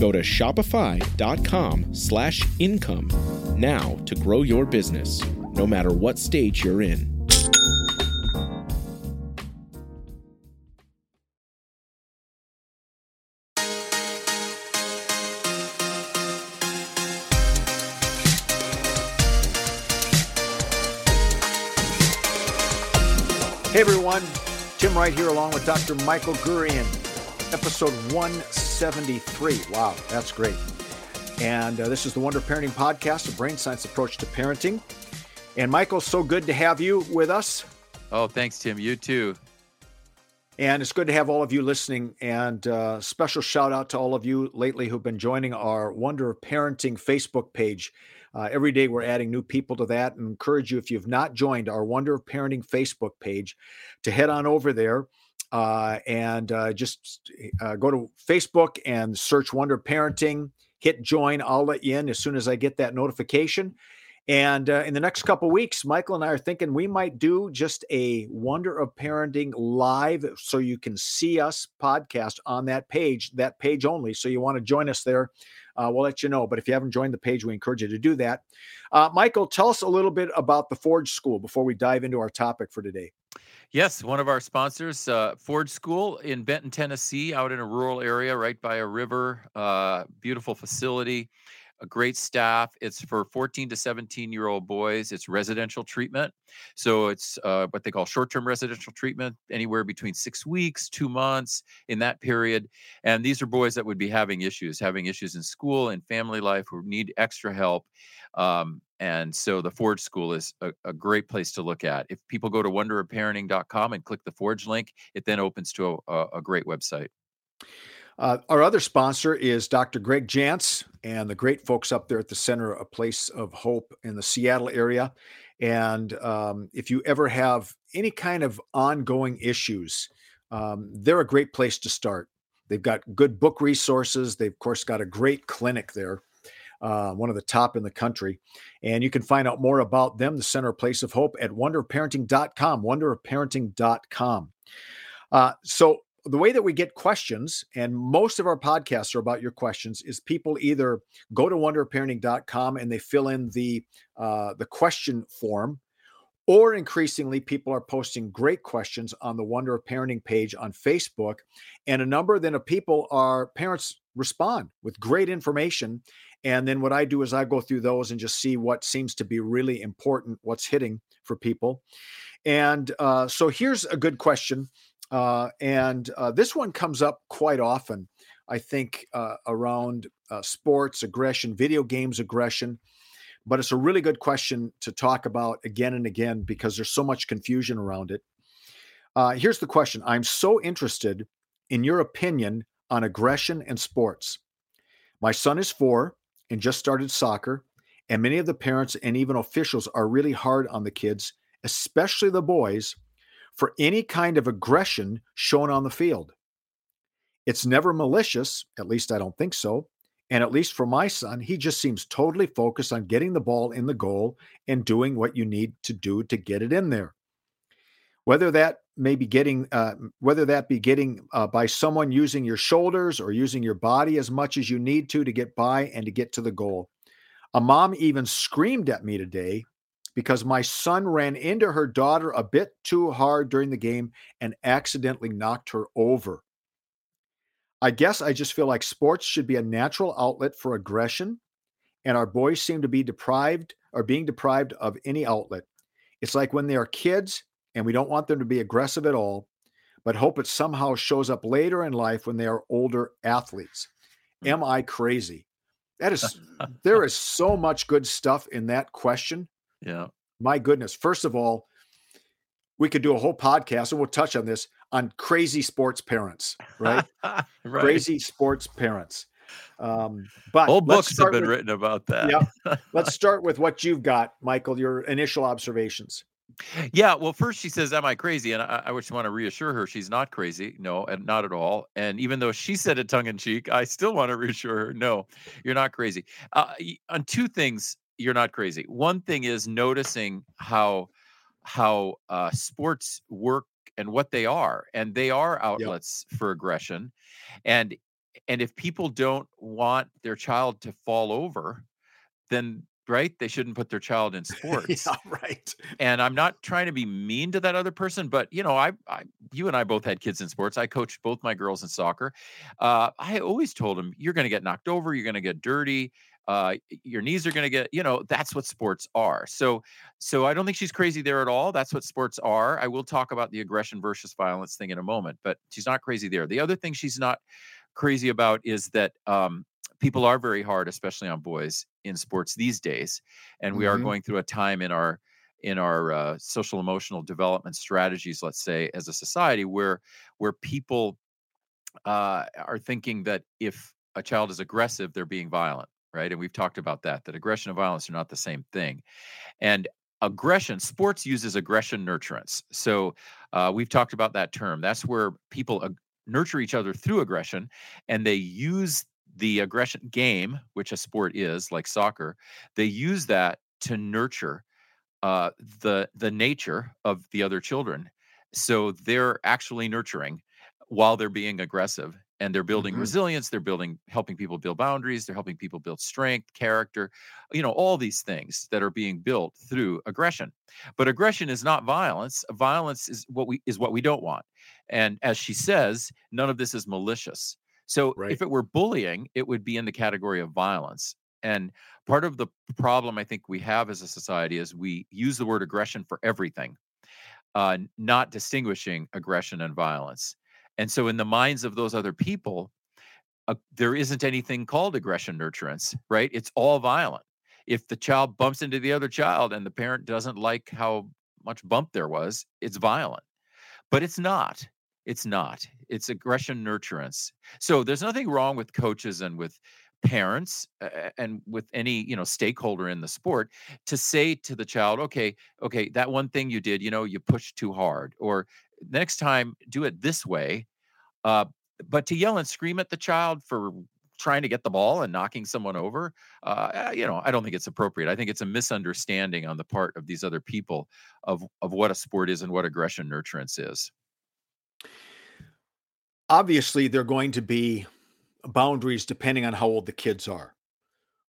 Go to shopify.com slash income now to grow your business, no matter what stage you're in. Hey everyone, Tim Wright here along with Dr. Michael Gurian, episode 173. Wow, that's great. And uh, this is the Wonder Parenting Podcast, a brain science approach to parenting. And Michael, so good to have you with us. Oh, thanks, Tim. You too. And it's good to have all of you listening. And uh, special shout out to all of you lately who've been joining our Wonder Parenting Facebook page. Uh, every day we're adding new people to that and encourage you, if you've not joined our Wonder of Parenting Facebook page, to head on over there uh, and uh, just uh, go to Facebook and search Wonder Parenting, hit join. I'll let you in as soon as I get that notification. And uh, in the next couple weeks, Michael and I are thinking we might do just a Wonder of Parenting live so you can see us podcast on that page, that page only. So you want to join us there uh, we'll let you know. But if you haven't joined the page, we encourage you to do that. Uh, Michael, tell us a little bit about the Forge School before we dive into our topic for today. Yes, one of our sponsors, uh, Forge School in Benton, Tennessee, out in a rural area right by a river. Uh, beautiful facility a great staff. It's for 14 to 17 year old boys. It's residential treatment. So it's uh, what they call short term residential treatment, anywhere between six weeks, two months in that period. And these are boys that would be having issues, having issues in school and family life who need extra help. Um, and so the Forge School is a, a, great place to look at. If people go to wonderofparenting.com and click the Forge link, it then opens to a, a great website. Uh, our other sponsor is Dr. Greg Jantz and the great folks up there at the Center, a place of hope in the Seattle area. And um, if you ever have any kind of ongoing issues, um, they're a great place to start. They've got good book resources. They've, of course, got a great clinic there, uh, one of the top in the country. And you can find out more about them, the Center of Place of Hope, at wonderparenting.com, wonderparenting.com. Uh, so the way that we get questions, and most of our podcasts are about your questions, is people either go to wonderparenting.com and they fill in the uh, the question form, or increasingly people are posting great questions on the Wonder of Parenting page on Facebook, and a number then of people are parents respond with great information. And then what I do is I go through those and just see what seems to be really important, what's hitting for people. And uh, so here's a good question uh, and uh, this one comes up quite often, I think, uh, around uh, sports aggression, video games aggression. But it's a really good question to talk about again and again because there's so much confusion around it. Uh, here's the question I'm so interested in your opinion on aggression and sports. My son is four and just started soccer, and many of the parents and even officials are really hard on the kids, especially the boys for any kind of aggression shown on the field. It's never malicious, at least I don't think so. And at least for my son, he just seems totally focused on getting the ball in the goal and doing what you need to do to get it in there. Whether that may be getting, uh, whether that be getting uh, by someone using your shoulders or using your body as much as you need to to get by and to get to the goal. A mom even screamed at me today because my son ran into her daughter a bit too hard during the game and accidentally knocked her over. I guess I just feel like sports should be a natural outlet for aggression, and our boys seem to be deprived or being deprived of any outlet. It's like when they are kids, and we don't want them to be aggressive at all, but hope it somehow shows up later in life when they are older athletes. Hmm. Am I crazy? That is, there is so much good stuff in that question. Yeah. My goodness. First of all, we could do a whole podcast and we'll touch on this on crazy sports parents, right? right. Crazy sports parents. Um, but old books have been with- written about that. Yeah. Let's start with what you've got, Michael, your initial observations. Yeah, well, first she says, "Am I crazy?" And I, I just want to reassure her she's not crazy. No, and not at all. And even though she said it tongue in cheek, I still want to reassure her, no, you're not crazy. Uh, on two things, you're not crazy. One thing is noticing how how uh, sports work and what they are, and they are outlets for aggression. And and if people don't want their child to fall over, then right, they shouldn't put their child in sports yeah, right. and I'm not trying to be mean to that other person, but you know, I, I you and I both had kids in sports. I coached both my girls in soccer. Uh, I always told them, you're going to get knocked over, you're going to get dirty, uh, your knees are going to get, you know, that's what sports are. So, so I don't think she's crazy there at all. That's what sports are. I will talk about the aggression versus violence thing in a moment, but she's not crazy there. The other thing she's not crazy about is that um, people are very hard, especially on boys in sports these days, and we are Mhm. going through a time in our in our uh, social emotional development strategies, let's say, as a society, where where people uh, are thinking that if a child is aggressive, they're being violent, right? And we've talked about that. That aggression and violence are not the same thing, and aggression sports uses aggression nurturance so uh, we've talked about that term that's where people ag- nurture each other through aggression and they use the aggression game which a sport is like soccer they use that to nurture uh, the the nature of the other children so they're actually nurturing while they're being aggressive and they're building Mhm. resilience they're building helping people build boundaries they're helping people build strength character you know all these things that are being built through aggression. But aggression is not violence violence is what we is what we don't want. And as she says none of this is malicious. So Right. if it were bullying it would be in the category of violence. And part of the problem i think we have as a society is we use the word aggression for everything uh, not distinguishing aggression and violence and so in the minds of those other people uh, there isn't anything called aggression nurturance right? It's all violent. If the child bumps into the other child and the parent doesn't like how much bump there was it's violent. But it's not. It's not. It's aggression nurturance. So there's nothing wrong with coaches and with parents and with any you know stakeholder in the sport to say to the child okay okay that one thing you did you know you pushed too hard or next time do it this way uh, but to yell and scream at the child for trying to get the ball and knocking someone over uh, you know i don't think it's appropriate i think it's a misunderstanding on the part of these other people of of what a sport is and what aggression nurturance is Obviously, there are going to be boundaries depending on how old the kids are,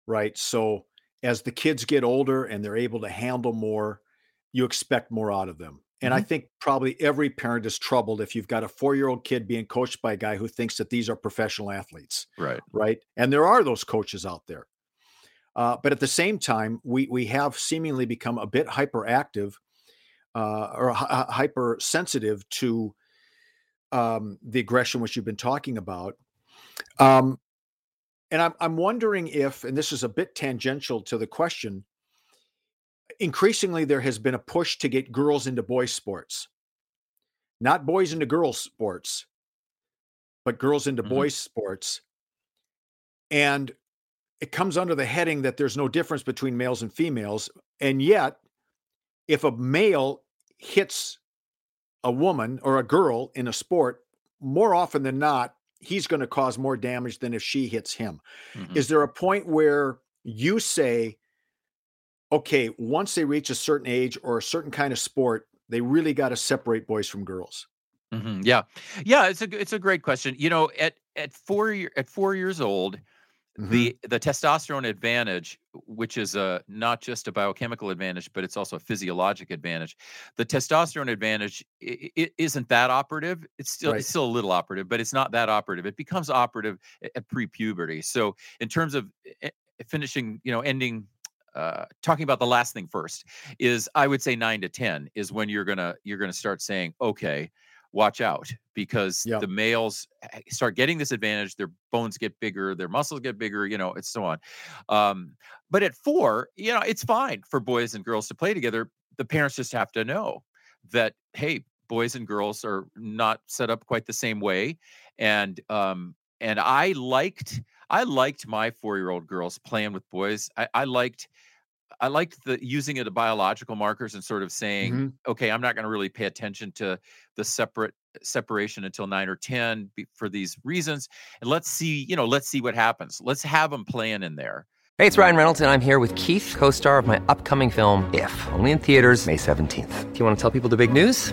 right? So, as the kids get older and they're able to handle more, you expect more out of them. And I think probably every parent is troubled if you've got a four year old kid being coached by a guy who thinks that these are professional athletes. right right? And there are those coaches out there. Uh, but at the same time, we we have seemingly become a bit hyperactive uh, or hy- hypersensitive to um, the aggression which you've been talking about. Um, and I'm I'm wondering if, and this is a bit tangential to the question. Increasingly, there has been a push to get girls into boys' sports, not boys into girls' sports, but girls into Mhm. boys' sports. And it comes under the heading that there's no difference between males and females. And yet, if a male hits a woman or a girl in a sport, more often than not, he's going to cause more damage than if she hits him. Mhm. Is there a point where you say, okay, once they reach a certain age or a certain kind of sport, they really got to separate boys from girls? Mhm, Yeah, yeah. It's a it's a great question. You know, at at four year at four years old, Mhm. the the testosterone advantage, which is a not just a biochemical advantage, but it's also a physiologic advantage. The testosterone advantage i- i- isn't that operative. It's still Right. it's still a little operative, but it's not that operative. It becomes operative a- at pre-puberty. So in terms of eh, eh, finishing, you know, ending uh, talking about the last thing first is I would say nine to ten is when you're gonna you're gonna start saying okay, watch out because Yeah. the males eh, start getting this advantage. Their bones get bigger, their muscles get bigger, you know, and so on. Um, but at four, you know, it's fine for boys and girls to play together. The parents just have to know that hey, boys and girls are not set up quite the same way, and um, and I liked I liked my four year old girls playing with boys. I, I liked I liked the using it the biological markers and sort of saying, Mhm. okay, I'm not going to really pay attention to the separate separation until nine or ten for these reasons, and let's see, you know, let's see what happens. Let's have them playing in there. Hey, it's Ryan Reynolds, and I'm here with Keith, co star of my upcoming film, If, only in theaters, May 17th. Do you want to tell people the big news?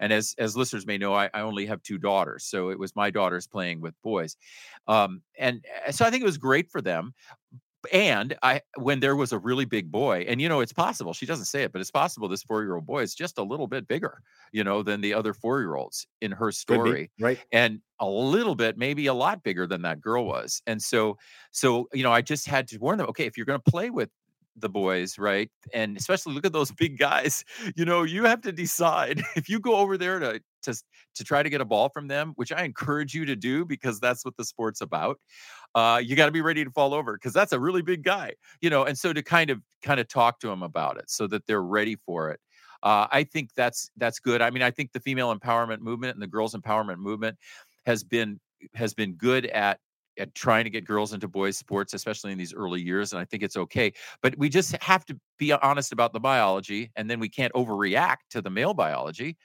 And as as listeners may know, I, I only have two daughters, so it was my daughters playing with boys, um, and uh, so I think it was great for them. And I, when there was a really big boy, and you know, it's possible she doesn't say it, but it's possible this four year old boy is just a little bit bigger, you know, than the other four year olds in her Could be, story right? and a little bit maybe a lot bigger than that girl was and so so you know i just had to warn them okay if you're going to play with the boys right and especially look at those big guys you know you have to decide if you go over there to to to try to get a ball from them which i encourage you to do because that's what the sport's about uh you got to be ready to fall over because that's a really big guy you know and so to kind of kind of talk to them about it so that they're ready for it uh, I think that's that's good. I mean, I think the female empowerment movement and the girls empowerment movement has been has been good at at trying to get girls into boys sports especially in these early years and i think it's okay but we just have to be honest about the biology and then we can't overreact to the male biology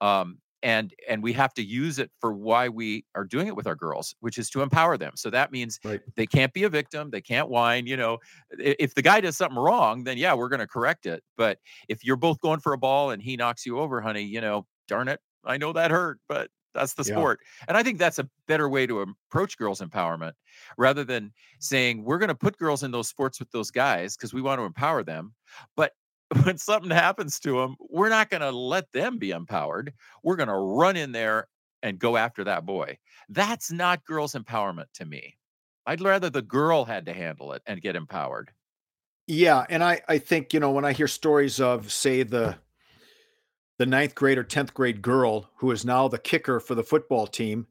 um, and and we have to use it for why we are doing it with our girls which is to empower them so that means Right. they can't be a victim they can't whine you know if the guy does something wrong then yeah we're going to correct it but if you're both going for a ball and he knocks you over honey you know darn it i know that hurt but that's the Yeah. sport and I think that's a better way to approach girls' empowerment rather than saying we're going to put girls in those sports with those guys because we want to empower them. But when something happens to them, we're not going to let them be empowered. We're going to run in there and go after that boy. That's not girls' empowerment to me. I'd rather the girl had to handle it and get empowered. Yeah, and I I think you know when I hear stories of say the the ninth grade or tenth grade girl who is now the kicker for the football team,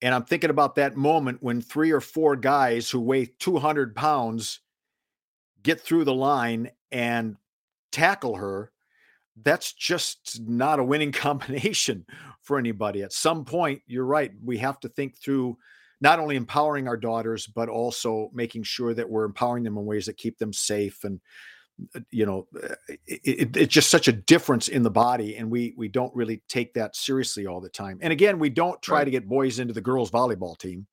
and I'm thinking about that moment when three or four guys who weigh 200 pounds get through the line and tackle her. That's just not a winning combination for anybody. At some point, you're right. We have to think through not only empowering our daughters, but also making sure that we're empowering them in ways that keep them safe. And you know, uh, it, it, it's just such a difference in the body, and we we don't really take that seriously all the time. And again, we don't try Right. to get boys into the girls volleyball team.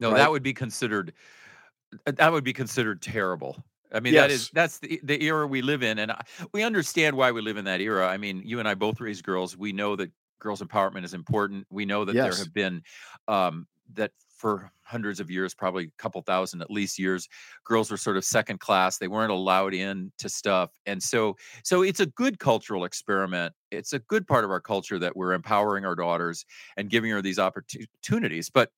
No, Right. that would be considered uh, that would be considered terrible. I mean, that is Yes. that's the the era we live in, and I, we understand why we live in that era. I mean, you and I both raise girls. We know that girls' empowerment is important. We know that there have been um, that for hundreds of years, probably a couple thousand at least years, girls were sort of second class. They weren't allowed in to stuff, and so so it's a good cultural experiment. It's a good part of our culture that we're empowering our daughters and giving her these opportunities. But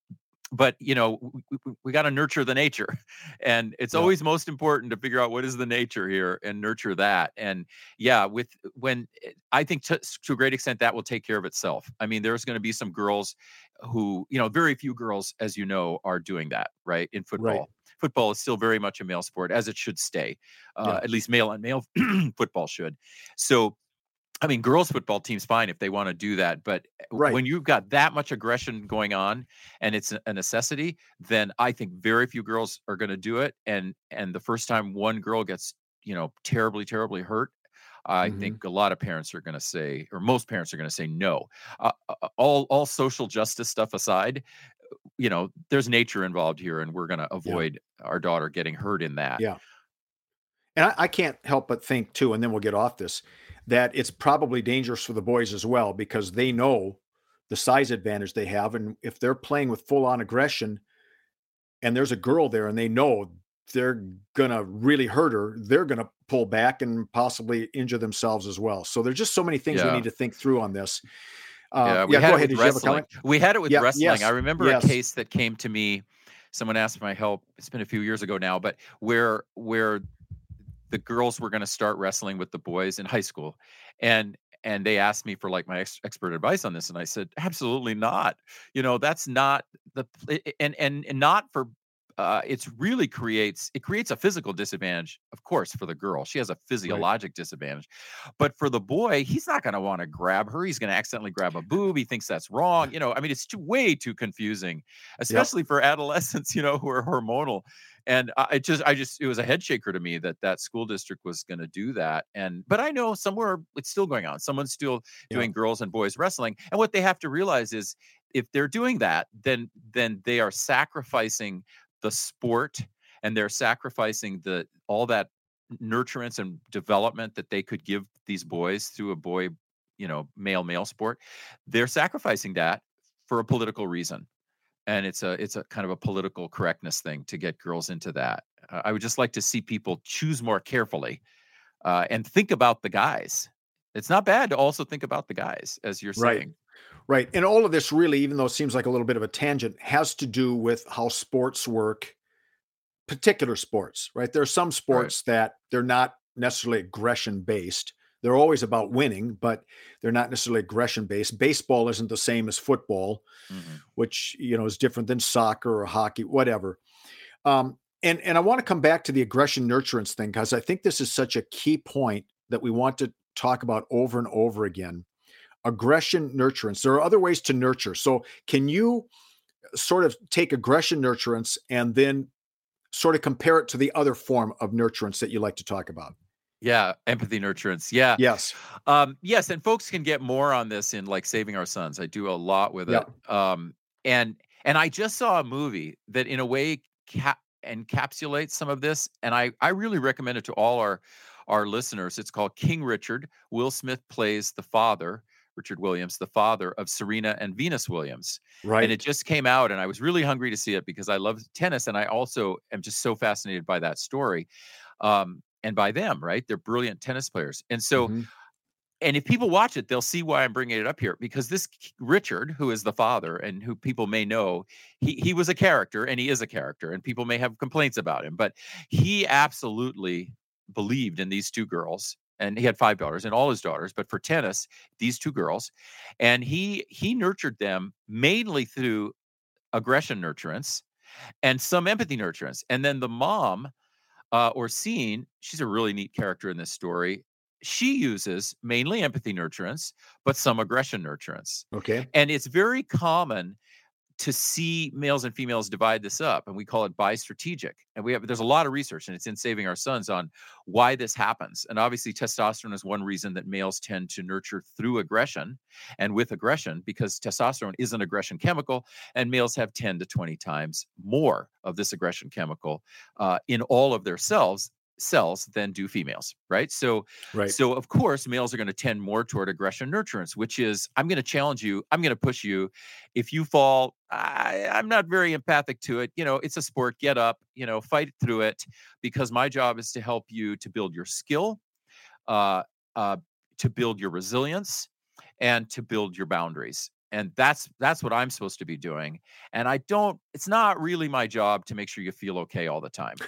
but you know we, we, we got to nurture the nature and it's Yeah. always most important to figure out what is the nature here and nurture that and yeah with when i think to, to a great extent that will take care of itself i mean there's going to be some girls who you know very few girls as you know are doing that right in football football is still very much a male sport as it should stay uh, Yeah. at least male on male football should so I mean, girls football teams fine if they want to do that, but eh, Right. when you've got that much aggression going on and it's a necessity, then I think very few girls are going to do it. And and the first time one girl gets you know terribly terribly hurt, I Mhm. think a lot of parents are going to say, or most parents are going to say no. Uh, uh, all all social justice stuff aside, you know, there's nature involved here, and we're going to avoid our daughter getting hurt in that. Yeah. And I, I can't help but think too, and then we'll get off this, that it's probably dangerous for the boys as well because they know the size advantage they have. And if they're playing with full on aggression and there's a girl there and they know they're gonna really hurt her, they're gonna pull back and possibly injure themselves as well. So there's just so many things we need to think through on this. Uh, yeah, we yeah, had go it ahead. with you have a wrestling. We had it with Yeah, wrestling. yes, I remember yes. a case that came to me. Someone asked for my help. It's been a few years ago now, but where where the girls were going to start wrestling with the boys in high school, and and they asked me for like my ex- expert advice on this, and I said absolutely not. You know, that's not the and and, and not for. Uh, it's really creates it creates a physical disadvantage, of course, for the girl. She has a physiologic disadvantage, but for the boy, he's not going to want to grab her. He's going to accidentally grab a boob. He thinks that's wrong. You know, I mean, it's too, way too confusing, especially for adolescents. You know, who are hormonal. And I I just, I just, it was a head shaker to me that that school district was going to do that. And, but I know somewhere it's still going on. Someone's still doing girls and boys wrestling. And what they have to realize is, if they're doing that, then then they are sacrificing the sport and they're sacrificing the all that nurturance and development that they could give these boys through a boy, you know, male male sport. They're sacrificing that for a political reason. And it's a it's a kind of a political correctness thing to get girls into that. Uh, I would just like to see people choose more carefully uh, and think about the guys. It's not bad to also think about the guys, as you're Right. saying. Right. And all of this really, even though it seems like a little bit of a tangent, has to do with how sports work, particular sports, right? There are some sports that they're not necessarily aggression based. They're always about winning, but they're not necessarily aggression based. Baseball isn't the same as football, Mhm. which you know is different than soccer or hockey, whatever. Um, and and I want to come back to the aggression nurturance thing because I think this is such a key point that we want to talk about over and over again. Aggression nurturance. There are other ways to nurture. So can you sort of take aggression nurturance and then sort of compare it to the other form of nurturance that you like to talk about? Yeah, empathy nurturance. Yeah. Yes. Um, yes, and folks can get more on this in like Saving Our Sons. I do a lot with Yeah. it. Um, and and I just saw a movie that in a way ca- encapsulates some of this, and I I really recommend it to all our our listeners. It's called King Richard. Will Smith plays the father, Richard Williams, the father of Serena and Venus Williams. Right. And it just came out, and I was really hungry to see it because I love tennis, and I also am just so fascinated by that story, um, and by them. Right, they're brilliant tennis players, and so Mhm. and if people watch it, they'll see why I'm bringing it up here because this Richard, who is the father and who people may know, he he was a character and he is a character, and people may have complaints about him, but he absolutely believed in these two girls. And he had five daughters and all his daughters, but for tennis, these two girls, and he he nurtured them mainly through aggression nurturance and some empathy nurturance. And then the mom, uh, Oracene, she's a really neat character in this story. She uses mainly empathy nurturance, but some aggression nurturance. Okay. And it's very common to see males and females divide this up, and we call it bi-strategic. And we have there's a lot of research, and it's in Saving Our Sons on why this happens. And obviously, testosterone is one reason that males tend to nurture through aggression and with aggression, because testosterone is an aggression chemical, and males have 10 to 20 times more of this aggression chemical uh, in all of their cells cells than do females right so Right. so of course, males are going to tend more toward aggression nurturance, which is I'm going to challenge you, I'm going to push you. If you fall, I, I'm not very empathic to it. You know, it's a sport. Get up, you know, fight through it, because my job is to help you to build your skill, uh, uh, to build your resilience, and to build your boundaries. And that's that's what I'm supposed to be doing. And I don't. It's not really my job to make sure you feel okay all the time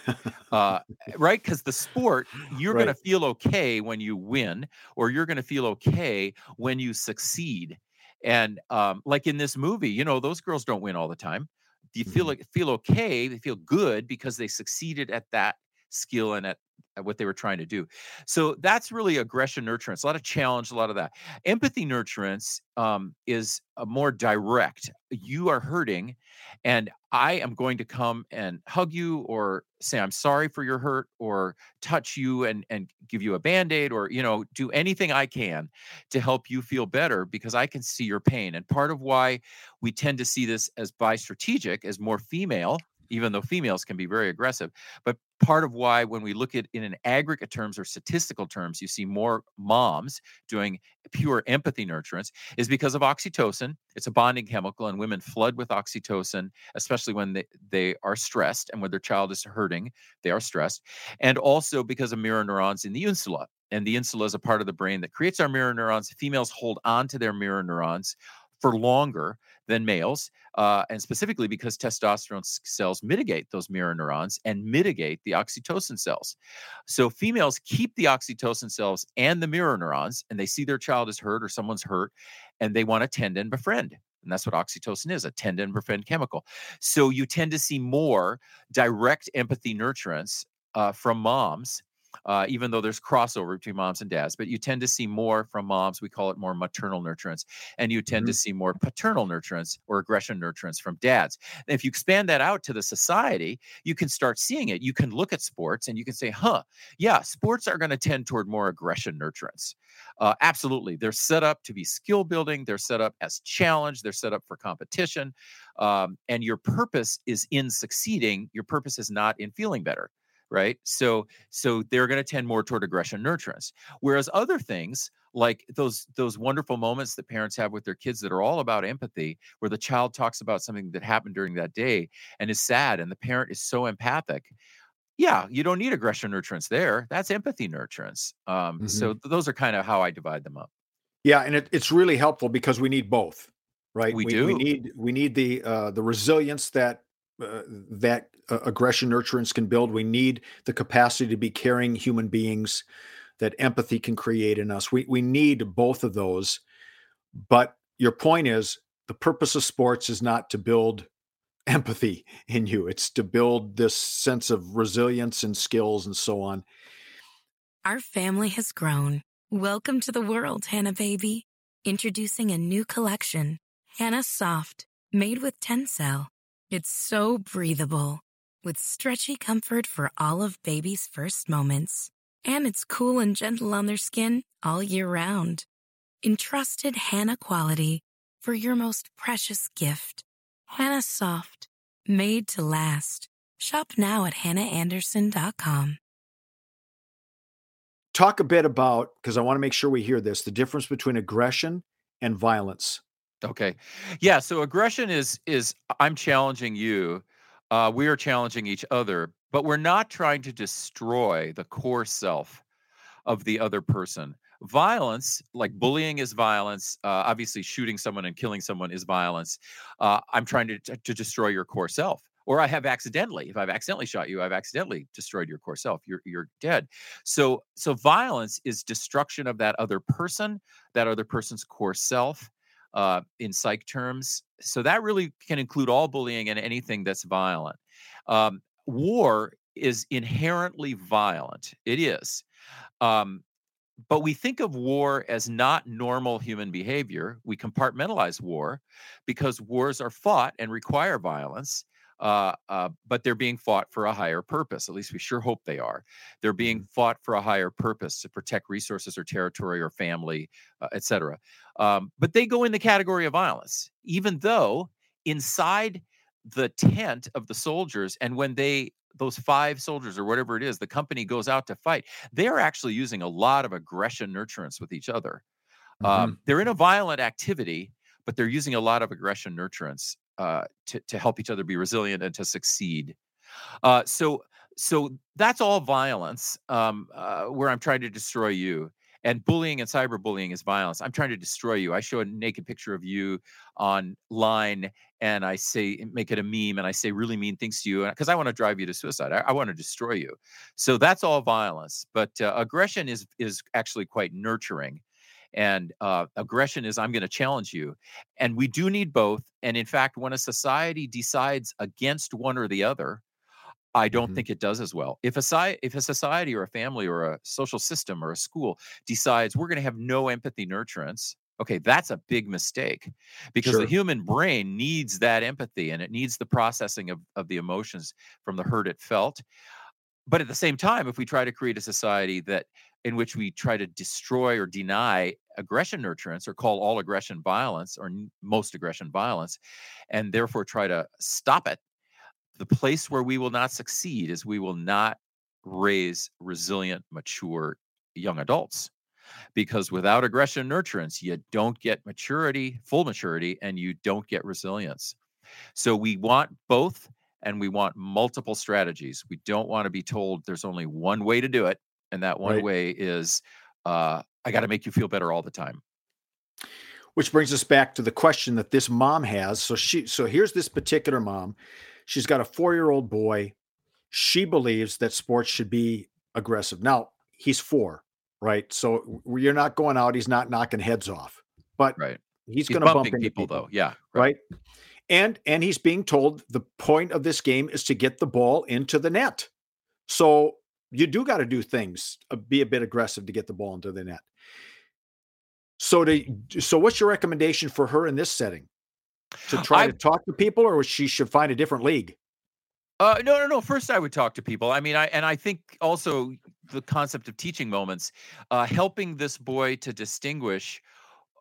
uh, right? Because the sport, you're going to feel okay when you win, or you're going to feel okay when you succeed. And um, like in this movie, you know, those girls don't win all the time. Do you feel Mhm. like feel okay? They feel good because they succeeded at that skill and at, at what they were trying to do. So that's really aggression nurturance, a lot of challenge, a lot of that. Empathy nurturance um, is a more direct. You are hurting, and I am going to come and hug you or say I'm sorry for your hurt or touch you and and give you a band-aid or you know do anything I can to help you feel better because I can see your pain. And part of why we tend to see this as bi strategic as more female even though females can be very aggressive. But part of why, when we look at in an aggregate terms or statistical terms, you see more moms doing pure empathy nurturance is because of oxytocin. It's a bonding chemical, and women flood with oxytocin, especially when they, they are stressed and when their child is hurting, they are stressed. And also because of mirror neurons in the insula. And the insula is a part of the brain that creates our mirror neurons. Females hold on to their mirror neurons for longer than males, uh, and specifically because testosterone cells mitigate those mirror neurons and mitigate the oxytocin cells. So females keep the oxytocin cells and the mirror neurons, and they see their child is hurt or someone's hurt, and they want to tend and befriend. And that's what oxytocin is a tend and befriend chemical. So you tend to see more direct empathy nurturance uh, from moms uh, even though there's crossover between moms and dads. But you tend to see more from moms. We call it more maternal nurturance. And you tend mm-hmm. to see more paternal nurturance or aggression nurturance from dads. And if you expand that out to the society, you can start seeing it. You can look at sports and you can say, huh, yeah, sports are going to tend toward more aggression nurturance. Uh, absolutely. They're set up to be skill building, they're set up as challenge, they're set up for competition. Um, and your purpose is in succeeding, your purpose is not in feeling better right? So so they're going to tend more toward aggression nurturance. Whereas other things like those those wonderful moments that parents have with their kids that are all about empathy where the child talks about something that happened during that day and is sad and the parent is so empathic yeah you don't need aggression nurturance there. That's empathy nurturance. Um, mm-hmm. so th- those are kind of how i divide them up. Yeah and it, it's really helpful because we need both right? We, we do. we need we need the uh, the resilience that uh, that uh, aggression nurturance can build. We need the capacity to be caring human beings that empathy can create in us. We we need both of those. But your point is the purpose of sports is not to build empathy in you. It's to build this sense of resilience and skills and so on. Our family has grown. Welcome to the world, Hanna baby. Introducing a new collection, Hanna Soft, made with Tencel. It's so breathable, with stretchy comfort for all of baby's first moments. And it's cool and gentle on their skin all year round. Entrusted Hanna quality for your most precious gift. Hanna Soft, made to last. Shop now at hannaandersson.com. Talk a bit about, because I want to make sure we hear this, the difference between aggression and violence. Okay. Yeah, so aggression is is I'm challenging you. Uh, we are challenging each other, but we're not trying to destroy the core self of the other person. Violence, like bullying, is violence. Uh, obviously, shooting someone and killing someone is violence. Uh, I'm trying to, to destroy your core self, or I have accidentally. If I've accidentally shot you, I've accidentally destroyed your core self. You're you're dead. So so violence is destruction of that other person, that other person's core self uh, in psych terms. So that really can include all bullying and anything that's violent. Um, war is inherently violent. It is. Um, but we think of war as not normal human behavior. We compartmentalize war because wars are fought and require violence uh, uh, but they're being fought for a higher purpose. At least we sure hope they are. They're being mm-hmm. fought for a higher purpose to protect resources or territory or family, uh, etc. Um, but they go in the category of violence, even though inside the tent of the soldiers, and when they those five soldiers or whatever it is, the company goes out to fight, they are actually using a lot of aggression nurturance with each other. Mm-hmm. Um, they're in a violent activity, but they're using a lot of aggression nurturance uh, to to help each other be resilient and to succeed. Uh, so so that's all violence um, uh, where I'm trying to destroy you. And bullying and cyberbullying is violence. I'm trying to destroy you. I show a naked picture of you online and I say, make it a meme and I say really mean things to you because I want to drive you to suicide. I, I, want to destroy you. So that's all violence. But uh, aggression is is actually quite nurturing and uh, aggression is i'm going to challenge you and we do need both and in fact when a society decides against one or the other I don't Mhm. think it does as well. If a sci- if a society or a family or a social system or a school decides we're going to have no empathy nurturance, okay, that's a big mistake because Sure. the human brain needs that empathy and it needs the processing of, of the emotions from the hurt it felt. But at the same time, if we try to create a society that in which we try to destroy or deny aggression nurturance or call all aggression violence or most aggression violence, and therefore try to stop it, the place where we will not succeed is we will not raise resilient, mature young adults. Because without aggression nurturance, you don't get maturity, full maturity, and you don't get resilience. So we want both and we want multiple strategies. We don't want to be told there's only one way to do it. And that one Right. way is uh, I got to make you feel better all the time. Which brings us back to the question that this mom has. So she so here's this particular mom. She's got a 4-year-old boy. She believes that sports should be aggressive. Now, he's 4, right? So you're not going out, he's not knocking heads off. But Right. he's He's going to bump bumping into people, people, though. Yeah. right? And and he's being told the point of this game is to get the ball into the net. So you do got to do things, uh, be a bit aggressive to get the ball into the net. So to so what's your recommendation for her in this setting? To try I- to talk to people or she should find a different league? Uh, no, no, no. First, I would talk to people. I mean, I and I think also the concept of teaching moments, uh, helping this boy to distinguish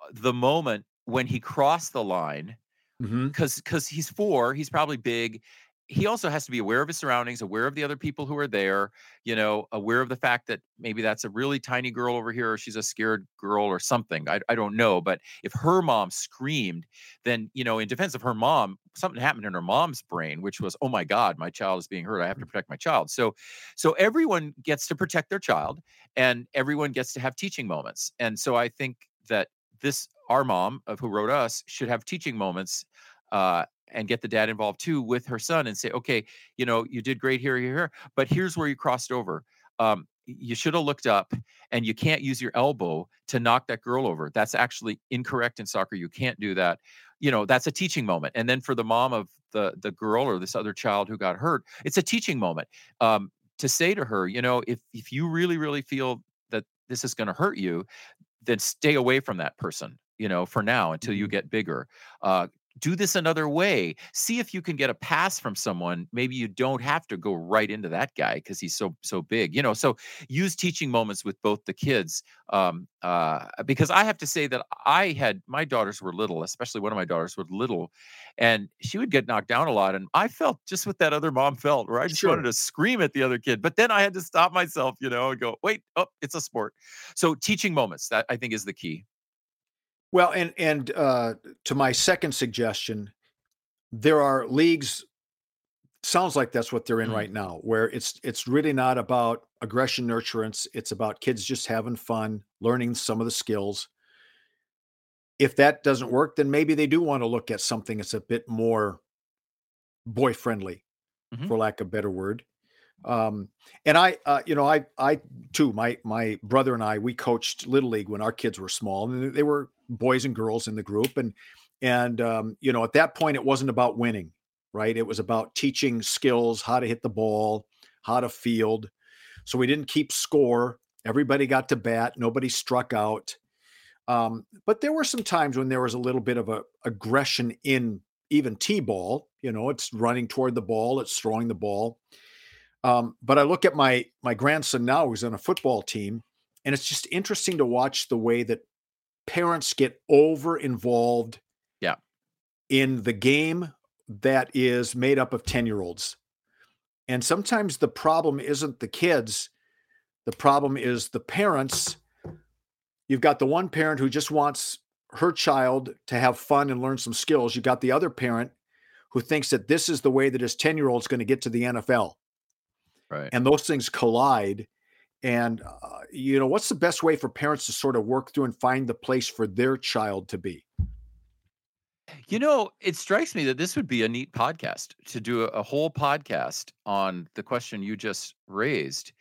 uh, the moment when he crossed the line, Mm-hmm. Because because he's four, he's probably big. He also has to be aware of his surroundings, aware of the other people who are there. You know, aware of the fact that maybe that's a really tiny girl over here, or she's a scared girl, or something. I I don't know, but if her mom screamed, then you know, in defense of her mom, something happened in her mom's brain, which was, oh my God, my child is being hurt. I have to mm. protect my child. So, so everyone gets to protect their child, and everyone gets to have teaching moments. And so I think that this our mom of who wrote us should have teaching moments. Uh, and get the dad involved too with her son and say, okay, you know, you did great here, here, here, but here's where you crossed over. Um, you should have looked up and you can't use your elbow to knock that girl over. That's actually incorrect in soccer. You can't do that. You know, that's a teaching moment. And then for the mom of the the girl or this other child who got hurt, it's a teaching moment. Um, to say to her, you know, if if you really, really feel that this is going to hurt you, then stay away from that person, you know, for now until you Mhm. get bigger. Uh, do this another way. See if you can get a pass from someone. Maybe you don't have to go right into that guy because he's so so big. You know, so use teaching moments with both the kids. Um, uh, because I have to say that I had my daughters were little, especially one of my daughters was little, and she would get knocked down a lot. And I felt just what that other mom felt, where I just wanted to scream at the other kid. But then I had to stop myself, you know, and go, wait, oh, it's a sport. So teaching moments that I think is the key. Well, and and uh, to my second suggestion, there are leagues. Sounds like that's what they're in Mm. right now, where it's it's really not about aggression nurturance. It's about kids just having fun, learning some of the skills. If that doesn't work, then maybe they do want to look at something that's a bit more boy friendly, Mhm. for lack of a better word. Um, and I, uh, you know, I, I too, my my brother and I, we coached little league when our kids were small, and they were boys and girls in the group, and and um, you know, at that point, it wasn't about winning, right? It was about teaching skills, how to hit the ball, how to field. So we didn't keep score. Everybody got to bat. Nobody struck out. Um, but there were some times when there was a little bit of a aggression in even t-ball. You know, it's running toward the ball, it's throwing the ball. Um, but I look at my my grandson now, who's on a football team, and it's just interesting to watch the way that parents get over involved Yeah. in the game that is made up of 10 year olds. And sometimes the problem isn't the kids, the problem is the parents. You've got the one parent who just wants her child to have fun and learn some skills. You've got the other parent who thinks that this is the way that his 10 year old is going to get to the NFL Right. and those things collide and uh, you know what's the best way for parents to sort of work through and find the place for their child to be You know, it strikes me that this would be a neat podcast to do a, a whole podcast on the question you just raised,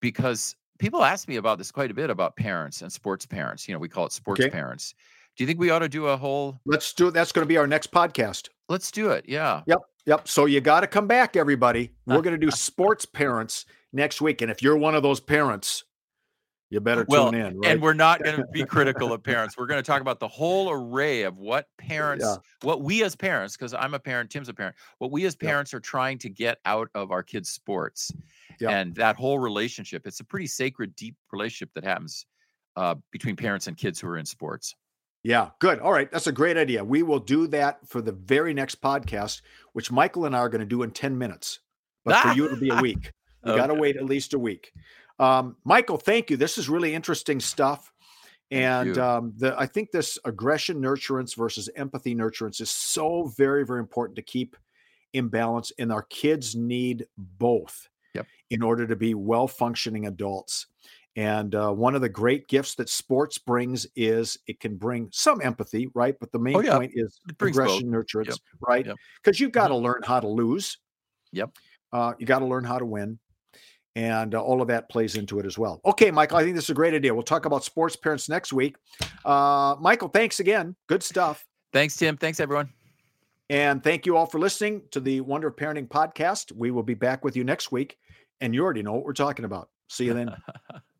because people ask me about this quite a bit about parents and sports parents. You know, we call it sports Okay. parents. Do you think we ought to do a whole? let's do it that's going to be our next podcast Let's do it. Yeah. Yep. Yep. So you got to come back, everybody. We're going to do sports parents next week. And if you're one of those parents, you better well, tune in. Right? And we're not going to be critical of parents. We're going to talk about the whole array of what parents, Yeah. what we as parents, because I'm a parent, Tim's a parent, what we as Yeah. parents are trying to get out of our kids' sports. Yeah. And that whole relationship, it's a pretty sacred, deep relationship that happens uh, between parents and kids who are in sports. Yeah, good. All right. That's a great idea. We will do that for the very next podcast, which Michael and I are going to do in 10 minutes. But for you, it'll be a week. You got to wait at least a week. Um, Michael, thank you. This is really interesting stuff. And um, the, I think this aggression nurturance versus empathy nurturance is so very, very important to keep in balance. And our kids need both Yep. in order to be well functioning adults. And uh, one of the great gifts that sports brings is it can bring some empathy, right? But the main Oh, yeah. point is brings both. aggression nurturance, Yep. right? Yep. Because you've got to learn how to lose. Yep. Uh, you got to learn how to win. And uh, all of that plays into it as well. Okay, Michael, I think this is a great idea. We'll talk about sports parents next week. Uh, Michael, thanks again. Good stuff. Thanks, Tim. Thanks, everyone. And thank you all for listening to the Wonder of Parenting podcast. We will be back with you next week. And you already know what we're talking about. See you then.